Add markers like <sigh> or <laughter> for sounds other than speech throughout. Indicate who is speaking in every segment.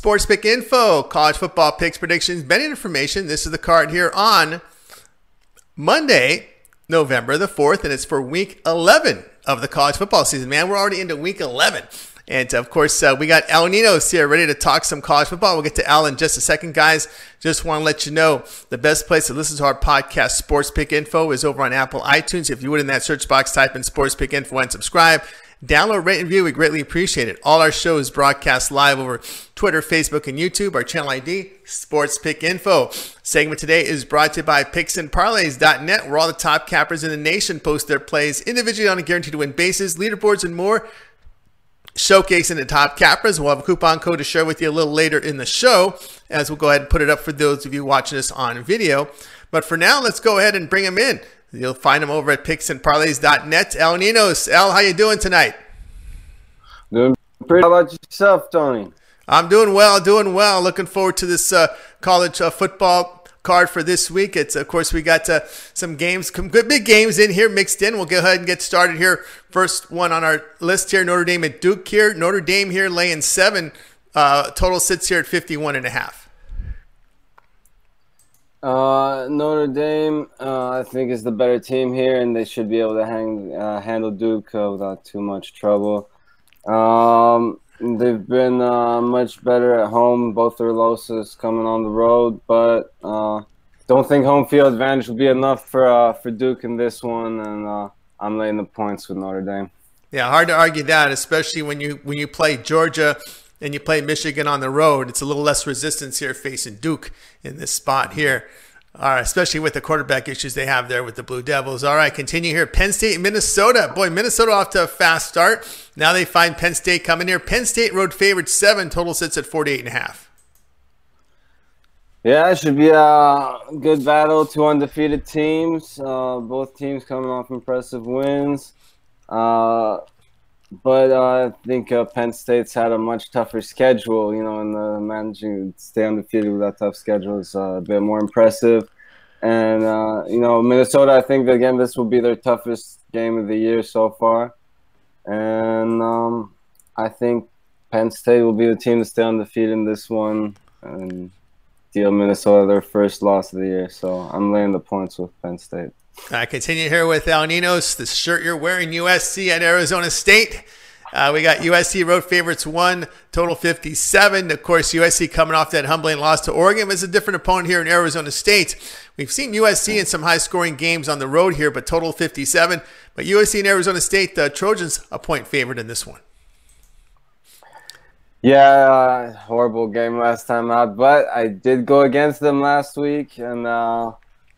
Speaker 1: Sports pick info, college football picks, predictions, betting information. This is the card here on Monday, November the 4th, and it's for week 11 of the college football season. Man, we're already into week 11. And of course, uh, we got Al Ninos here ready to talk some college football. We'll get to Al in just a second, guys. Just want to let you know the best place to listen to our podcast, Sports Pick Info, is over on Apple iTunes. If you would, in that search box, type in Sports Pick Info and subscribe. Download, rate, and view. We greatly appreciate it. All our shows broadcast live over Twitter, Facebook, and YouTube. Our channel ID, Sports Pick Info. Segment today is brought to you by PicksandParlays.net, where all the top cappers in the nation post their plays individually on a guaranteed to win basis, leaderboards, and more. Showcasing the top cappers. We'll have a coupon code to share with you a little later in the show, as we'll go ahead and put it up for those of you watching us on video. But for now, let's go ahead and bring them in. You'll find them over at picksandparlays.net. El Ninos, Al, how you doing tonight?
Speaker 2: Doing pretty. How about yourself, Tony?
Speaker 1: I'm doing well, doing well. Looking forward to this uh, college uh, football card for this week. It's of course we got uh, some games, some good big games in here mixed in. We'll go ahead and get started here. First one on our list here: Notre Dame at Duke. Here, Notre Dame here laying seven. Uh, total sits here at 51 and a half.
Speaker 2: Uh, Notre Dame, uh, I think, is the better team here, and they should be able to hang, uh, handle Duke uh, without too much trouble. Um, they've been uh, much better at home. Both their losses coming on the road, but uh, don't think home field advantage will be enough for for Duke in this one, and I'm laying the points with Notre Dame.
Speaker 1: Yeah, hard to argue that, especially when you when you play Georgia and you play Michigan on the road, it's a little less resistance here facing Duke in this spot here. All right, especially with the quarterback issues they have there with the Blue Devils. All right, continue here. Penn State, Minnesota. Boy, Minnesota off to a fast start. Now they find Penn State coming here. Penn State road favorite seven. Total sits at 48 and a half.
Speaker 2: Yeah, it should be a good battle. Two undefeated teams. Uh, both teams coming off impressive wins. Uh, but uh, I think uh, Penn State's had a much tougher schedule, you know, and uh, managing to stay undefeated with that tough schedule is uh, a bit more impressive. And, uh, you know, Minnesota, I think, again, this will be their toughest game of the year so far. And um, I think Penn State will be the team to stay undefeated in this one and deal Minnesota their first loss of the year. So I'm laying the points with Penn State.
Speaker 1: I continue here with Al Ninos. The shirt you're wearing, USC at Arizona State. Uh, we got USC road favorites one, total 57. Of course, USC coming off that humbling loss to Oregon is a different opponent here in Arizona State. We've seen USC in some high scoring games on the road here, but total 57. But USC and Arizona State, the Trojans a point favorite in this one.
Speaker 2: Yeah, uh, horrible game last time out, but I did go against them last week, and uh,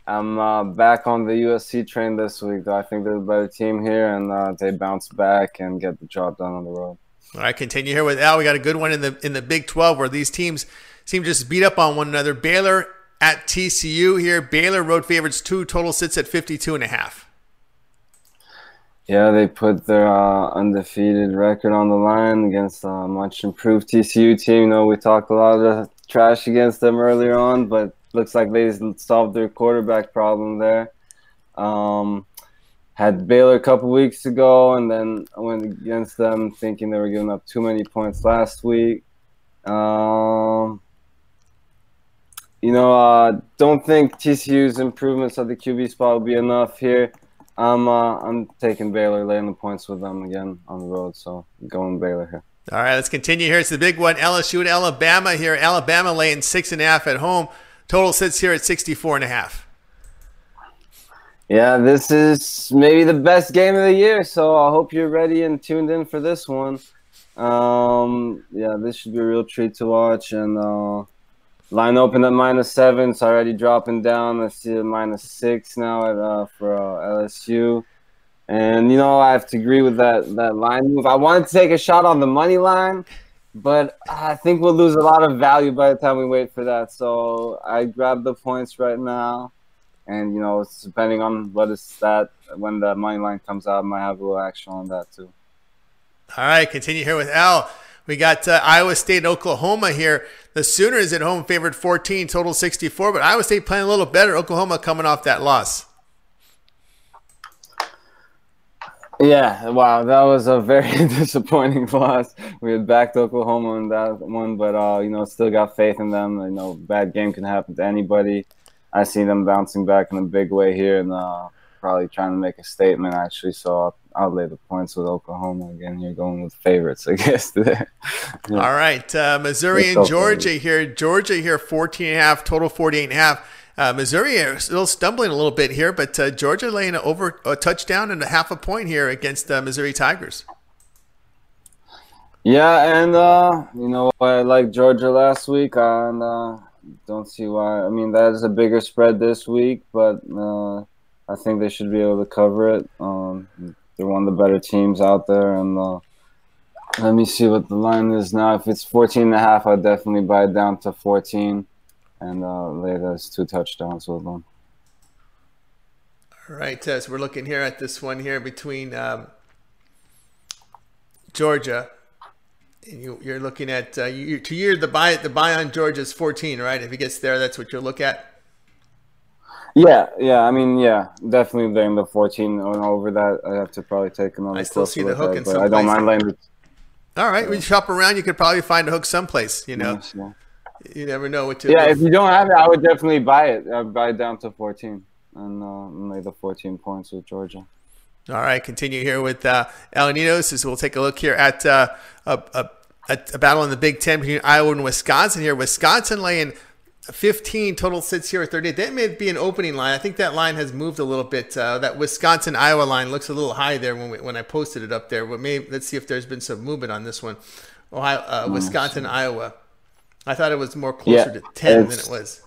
Speaker 2: I'm uh, back on the USC train this week. Though I think they're a better team here, and uh, they bounce back and get the job done on the road.
Speaker 1: All right, continue here with Al. We got a good one in the in the Big 12 where these teams seem just beat up on one another. Baylor at TCU here. Baylor road favorites two. Total sits at 52 and a half.
Speaker 2: Yeah, they put their uh, undefeated record on the line against a much improved TCU team. You know, we talked a lot of trash against them earlier on, but looks like they solved their quarterback problem there. Um, had Baylor a couple weeks ago, and then I went against them thinking they were giving up too many points last week. Um, you know, uh, don't think TCU's improvements at the QB spot will be enough here. I'm uh, I'm taking Baylor, laying the points with them again on the road, so going Baylor here.
Speaker 1: All right, let's continue here. It's the big one. LSU and Alabama here. Alabama laying six and a half at home. Total sits here at 64 and a half.
Speaker 2: Yeah, this is maybe the best game of the year, so I hope you're ready and tuned in for this one. Um, yeah, this should be a real treat to watch. And uh, line open at minus seven. It's already dropping down. I see minus six now at, uh, for uh, LSU. And you know, I have to agree with that that line move. I wanted to take a shot on the money line, but I think we'll lose a lot of value by the time we wait for that. So I grab the points right now, and you know, depending on what is that when the money line comes out, I might have a little action on that too.
Speaker 1: All right, continue here with Al. We got uh, Iowa State and Oklahoma here. The Sooners at home favored 14, total 64, but Iowa State playing a little better. Oklahoma coming off that loss.
Speaker 2: Yeah, wow, that was a very <laughs> disappointing loss. We had backed Oklahoma in that one, but uh, you know, still got faith in them. You know, bad game can happen to anybody. I see them bouncing back in a big way here, and uh, probably trying to make a statement actually. So I'll, I'll lay the points with Oklahoma again You're going with favorites, <laughs> I guess. <laughs> yeah.
Speaker 1: All right, uh, Missouri and Georgia here. Georgia here, 14 and a half, total 48 and a half. Uh, Missouri is still stumbling a little bit here, but uh, Georgia laying over a touchdown and a half a point here against uh, Missouri Tigers.
Speaker 2: Yeah, and uh, you know I like Georgia last week, and uh, don't see why. I mean, that is a bigger spread this week, but uh, I think they should be able to cover it. Um, they're one of the better teams out there, and let me see what the line is now. If it's 14 and a half, I'd definitely buy it down to 14 and uh, lay those two touchdowns with them.
Speaker 1: All right, uh, so we're looking here at this one here between um, Georgia. And you, are looking at uh, you, to year the buy the buy on Georgia is 14, right? If he gets there, that's what you'll look at.
Speaker 2: Yeah, yeah. I mean, yeah, definitely laying the 14 and over that. I have to probably take another.
Speaker 1: I still see the hook in some.
Speaker 2: I don't mind laying. The,
Speaker 1: All right, we shop around. You could probably find a hook someplace. You know. Yeah you never know what to.
Speaker 2: Yeah, if you don't have it, I would definitely buy it. I'd buy it down to 14 and uh, lay the 14 points with Georgia.
Speaker 1: All right, continue here with uh, Al Ninos. As we'll take a look here at uh, a, a, a, battle in the Big Ten between Iowa and Wisconsin. Here, Wisconsin laying 15 total sits here at 38. That may be an opening line. I think that line has moved a little bit. Uh, that Wisconsin Iowa line looks a little high there when we, when I posted it up there. But maybe let's see if there's been some movement on this one. Ohio, uh, Wisconsin Iowa. I thought it was more closer yeah, to ten than it was.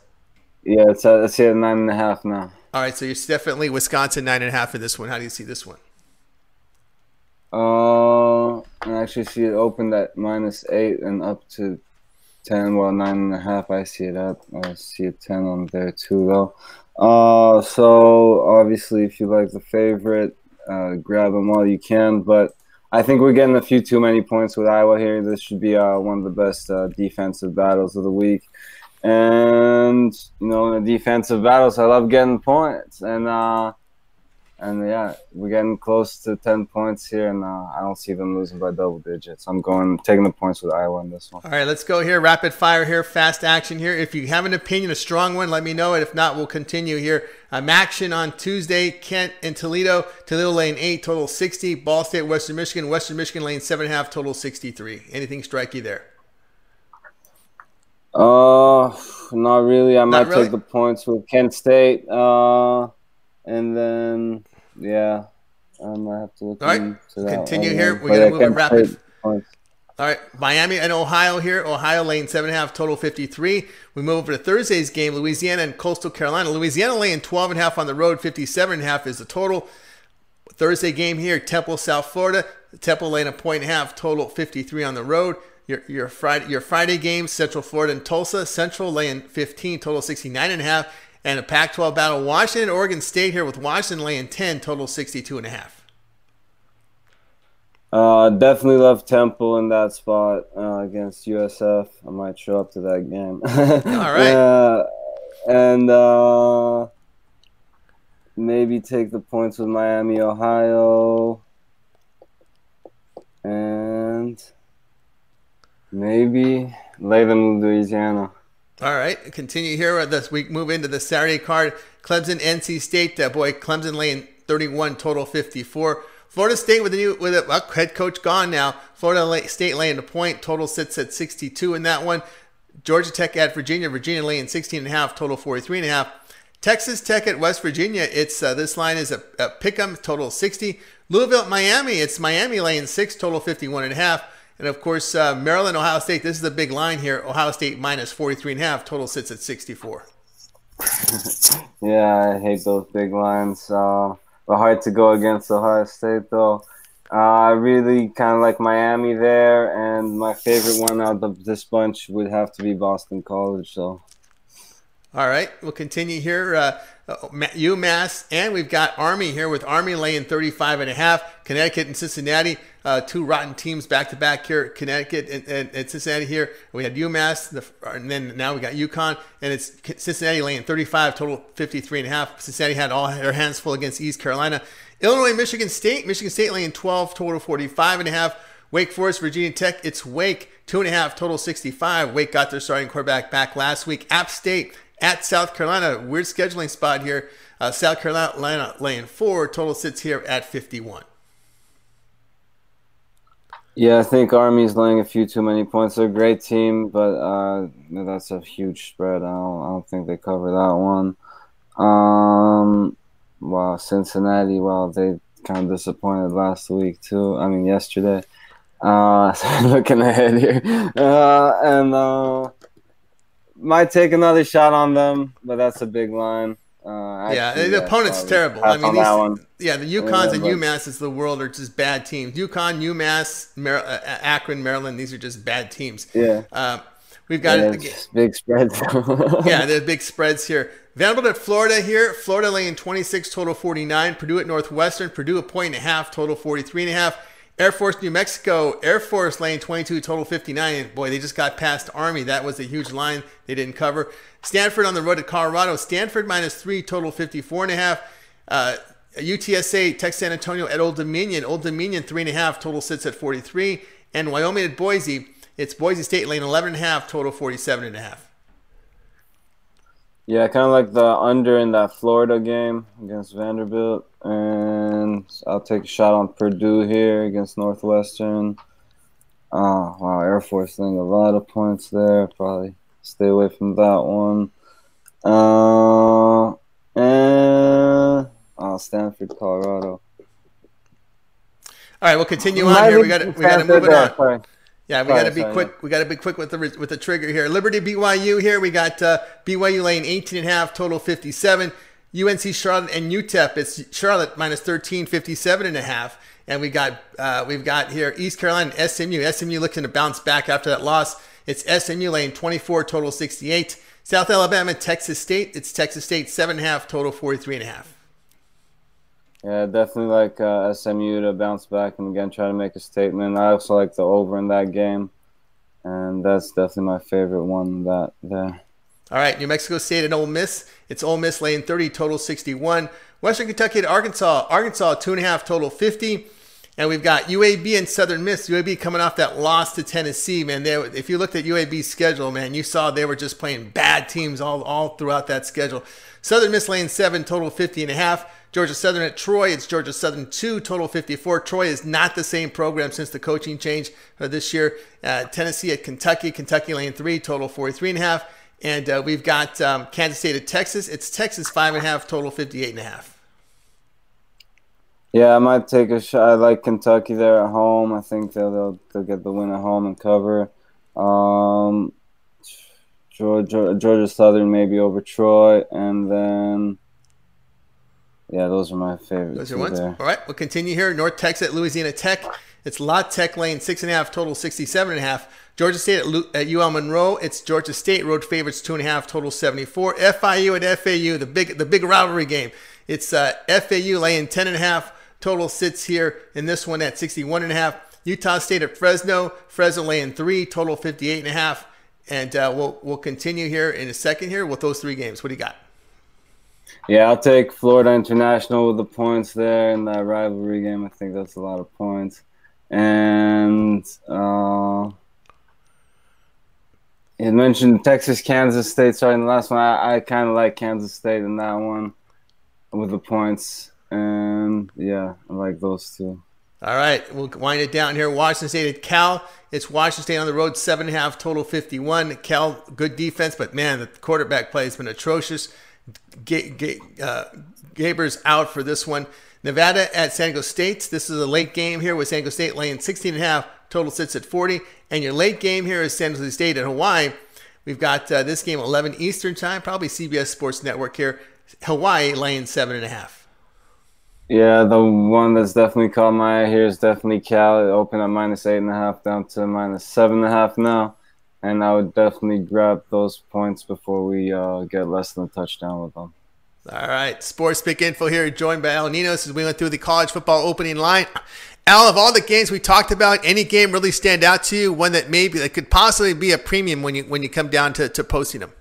Speaker 2: Yeah, it's uh, it's here nine and a half now.
Speaker 1: All right, so you're definitely Wisconsin nine and a half in this one. How do you see this one?
Speaker 2: Uh, I actually see it opened at minus eight and up to ten. Well, nine and a half. I see it up. I see a ten on there too, though. Uh, so obviously, if you like the favorite, uh, grab them while you can. But I think we're getting a few too many points with Iowa here. This should be uh, one of the best uh, defensive battles of the week. And you know, in the defensive battles, I love getting points. And uh, and yeah, we're getting close to ten points here, and uh, I don't see them losing by double digits. I'm going taking the points with Iowa in this one.
Speaker 1: All right, let's go here. Rapid fire here, fast action here. If you have an opinion, a strong one, let me know it. If not, we'll continue here. Um, action on Tuesday, Kent and Toledo. Toledo lane eight, total sixty. Ball State, Western Michigan. Western Michigan lane seven and a half, total sixty-three. Anything strike you there?
Speaker 2: Uh, not really. I not might really? take the points with Kent State. Uh and then yeah, I might have to look
Speaker 1: All right, continue here. We're gonna move it rapid. All right, Miami and Ohio here. Ohio lane seven and a half, total 53. We move over to Thursday's game, Louisiana and Coastal Carolina. Louisiana lane 12 and a half on the road, 57 and a half is the total. Thursday game here, Temple, South Florida. Temple lane a point and a half, total 53 on the road. Your, your Friday your Friday game, Central Florida and Tulsa. Central laying 15, total 69 and a half. And a Pac 12 battle, Washington Oregon State here with Washington laying 10, total 62 and a half.
Speaker 2: Uh, definitely love Temple in that spot uh, against USF. I might show up to that game. <laughs>
Speaker 1: All right.
Speaker 2: uh, and uh, maybe take the points with Miami, Ohio. And maybe lay them with Louisiana.
Speaker 1: All right, continue here this week. Move into the Saturday card. Clemson, NC State. Uh, boy, Clemson laying 31, total 54. Florida State with a new with a head coach gone now. Florida State laying a point. Total sits at 62 in that one. Georgia Tech at Virginia. Virginia laying 16 and a half. Total 43 and a half. Texas Tech at West Virginia. It's uh, this line is a, a pick 'em. Total 60. Louisville at Miami. It's Miami laying six. Total 51 and a half. And of course, uh, Maryland, Ohio State. This is the big line here. Ohio State minus 43 and a half. Total sits at 64. <laughs>
Speaker 2: yeah, I hate those big lines. Uh, hard to go against Ohio State though. Uh, I really kind of like Miami there, and my favorite one out of this bunch would have to be Boston College. So,
Speaker 1: all right, we'll continue here. Uh, UMass, and we've got Army here with Army laying 35 and a half. Connecticut and Cincinnati, uh, two rotten teams back to back here. Connecticut and, and, and, Cincinnati here. We had UMass, the, and then now we got UConn, and it's Cincinnati laying 35, total 53 and a half. Cincinnati had all their hands full against East Carolina. Illinois, Michigan State. Michigan State laying 12, total 45 and a half. Wake Forest, Virginia Tech. It's Wake, two and a half, total 65. Wake got their starting quarterback back last week. App State at South Carolina. Weird scheduling spot here. Uh, South Carolina laying four. Total sits here at 51.
Speaker 2: Yeah, I think Army's laying a few too many points. They're a great team, but uh, that's a huge spread. I don't, I don't think they cover that one. Um, Wow, Cincinnati. Well, they kind of disappointed last week too. I mean, yesterday. Uh, <laughs> looking ahead here, uh, and uh, might take another shot on them, but that's a big line.
Speaker 1: Uh, yeah, actually, the opponent's terrible. I mean, these, yeah, the UConns yeah, and UMass is the world are just bad teams. UConn, UMass, Mar- uh, Akron, Maryland. These are just bad teams.
Speaker 2: Yeah. Uh,
Speaker 1: we've got
Speaker 2: yeah, big spreads. <laughs>
Speaker 1: yeah, there's big spreads here. Vanderbilt at Florida here. Florida laying 26, total 49. Purdue at Northwestern. Purdue a point and a half, total 43 and a half. Air Force New Mexico. Air Force laying 22, total 59. Boy, they just got past Army. That was a huge line they didn't cover. Stanford on the road at Colorado. Stanford minus three, total 54 and a half. Uh, UTSA, Texas San Antonio at Old Dominion. Old Dominion three and a half, total sits at 43. And Wyoming at Boise. It's Boise State laying 11 and a half, total 47 and a half.
Speaker 2: Yeah, kind of like the under in that Florida game against Vanderbilt, and I'll take a shot on Purdue here against Northwestern. Oh wow, Air Force thing a lot of points there. Probably stay away from that one. Uh, and oh, Stanford, Colorado.
Speaker 1: All right, we'll continue on here. We got we got to move it on. Sorry. Yeah, we got to be sorry, quick. We got to be quick with the with the trigger here. Liberty BYU here. We got uh, BYU laying 18 and a half, total 57. UNC Charlotte and UTEP. It's Charlotte minus 13, 57 and a half. And we got uh, we've got here East Carolina and SMU. SMU looking to bounce back after that loss. It's SMU laying 24, total 68. South Alabama, Texas State. It's Texas State seven and a half, total 43 and a half.
Speaker 2: Yeah, definitely like uh, SMU to bounce back and again try to make a statement. I also like the over in that game, and that's definitely my favorite one. That there.
Speaker 1: All right, New Mexico State and Ole Miss. It's Ole Miss lane 30, total 61. Western Kentucky to Arkansas. Arkansas two and a half, total 50. And we've got UAB and Southern Miss. UAB coming off that loss to Tennessee, man. They, if you looked at UAB's schedule, man, you saw they were just playing bad teams all, all throughout that schedule. Southern Miss lane seven, total 50 and a half. Georgia Southern at Troy. It's Georgia Southern 2, total 54. Troy is not the same program since the coaching change uh, this year. Uh, Tennessee at Kentucky. Kentucky lane 3, total 43 and a half. And uh, we've got um, Kansas State at Texas. It's Texas 5 and a half, total 58 and a half.
Speaker 2: Yeah, I might take a shot. I like Kentucky there at home. I think they'll, they'll, they'll get the win at home and cover. Um, Georgia, Georgia Southern maybe over Troy. And then yeah, those are my favorites.
Speaker 1: Those are ones. There. All right, we'll continue here. North Texas at Louisiana Tech. It's La Tech lane six and a half, total sixty-seven and a half. Georgia State at, at UL Monroe. It's Georgia State road favorites two and a half, total seventy-four. FIU at FAU, the big the big rivalry game. It's uh, FAU laying ten and a half. Total sits here in this one at sixty-one and a half. Utah State at Fresno. Fresno laying three, total fifty-eight and a half. And uh, we'll we'll continue here in a second here with those three games. What do you got?
Speaker 2: Yeah, I'll take Florida International with the points there in that rivalry game. I think that's a lot of points. And uh, you mentioned Texas, Kansas State. Sorry, in the last one, I, I kind of like Kansas State in that one with the points. And yeah, I like those two.
Speaker 1: All right, we'll wind it down here. Washington State at Cal. It's Washington State on the road, seven and a half, total 51. Cal, good defense, but man, the quarterback play has been atrocious. G- G- uh, Garbers out for this one. Nevada at San Diego State. This is a late game here with San Diego State laying 16 and a half. Total sits at 40. And your late game here is San Jose State at Hawaii. We've got uh, this game 11 Eastern time, probably CBS Sports Network here. Hawaii laying seven and a half.
Speaker 2: Yeah, the one that's definitely caught my eye here is definitely Cal. It opened at minus eight and a half down to minus seven and a half now. And I would definitely grab those points before we uh, get less than a touchdown with them.
Speaker 1: All right. Sports Pick Info here, joined by Al Ninos as we went through the college football opening line. Al, of all the games we talked about, any game really stand out to you? One that maybe that could possibly be a premium when you when you come down to, to posting them?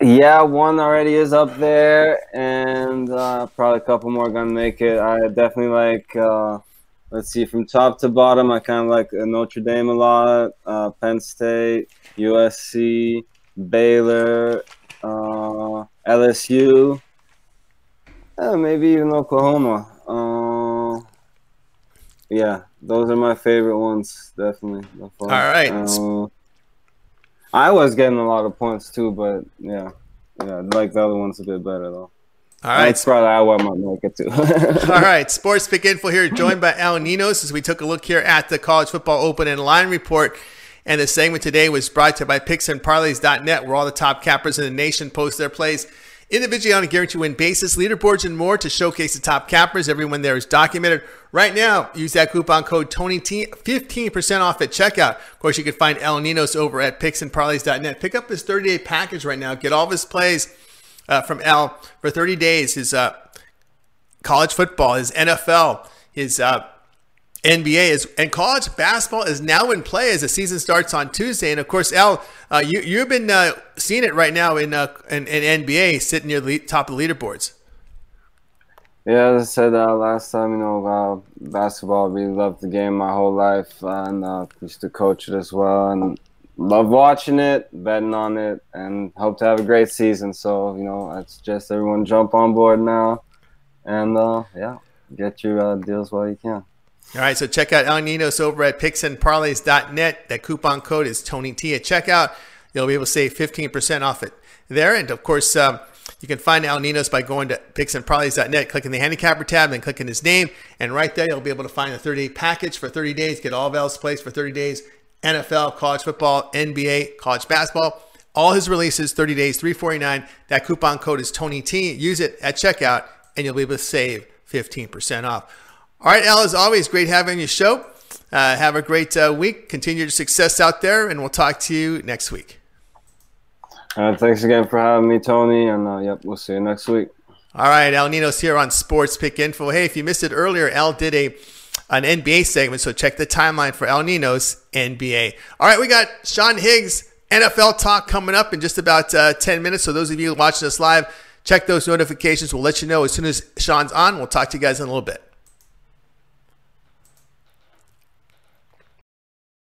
Speaker 2: Yeah, one already is up there, and uh, probably a couple more gonna make it. I definitely like. Uh, let's see, from top to bottom, I kind of like uh, Notre Dame a lot, uh, Penn State, USC, Baylor, LSU, uh, maybe even Oklahoma. Uh, yeah, those are my favorite ones, definitely.
Speaker 1: All right.
Speaker 2: I was getting a lot of points too, but yeah, yeah, I like the other ones a bit better though.
Speaker 1: All right.
Speaker 2: That's probably I want my market too. <laughs>
Speaker 1: All right. <laughs> Sports Pick Info here, joined by Al Ninos as we took a look here at the College Football Open and Line Report. And the segment today was brought to you by PicksandParlays.net, where all the top cappers in the nation post their plays individually on a guarantee win basis, leaderboards, and more to showcase the top cappers. Everyone there is documented. Right now, use that coupon code TonyT, 15% off at checkout. Of course, you can find El Ninos over at picksandparlays.net. Pick up his 30 day package right now. Get all of his plays uh, from El for 30 days. His uh, college football, his NFL, his uh, NBA is and college basketball is now in play as the season starts on Tuesday. And of course, Al, uh, you you've been uh, seeing it right now in, uh, in, in NBA, sitting near the top of the leaderboards.
Speaker 2: Yeah, as I said uh, last time, you know, uh, basketball. Really loved the game my whole life, and uh, used to coach it as well, and love watching it, betting on it, and hope to have a great season. So, you know, I suggest everyone jump on board now, and yeah, get your deals while you can.
Speaker 1: All right, so check out El Ninos over at picksandparlays.net. That coupon code is Tony T at checkout. You'll be able to save 15% off it there. And of course, um, you can find El Ninos by going to picksandparlays.net, clicking the handicapper tab, then clicking his name. And right there, you'll be able to find a 30 day package for 30 days, get all of Al's plays for 30 days NFL, college football, NBA, college basketball. All his releases, 30 days, 349. That coupon code is Tony T. Use it at checkout, and you'll be able to save 15% off. All right, Al, as always, great having you show. Uh, have a great uh, week. Continue your success out there, and we'll talk to you next week.
Speaker 2: Uh, thanks again for having me, Tony. And uh, yep, we'll see you next week.
Speaker 1: All right, Al Ninos here on Sports Pick Info. Hey, if you missed it earlier, Al did a an NBA segment, so check the timeline for El Ninos NBA. All right, we got Sean Higgs NFL talk coming up in just about uh, 10 minutes. So those of you watching us live, check those notifications. We'll let you know as soon as Sean's on. We'll talk to you guys in a little bit.